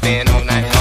been all night long.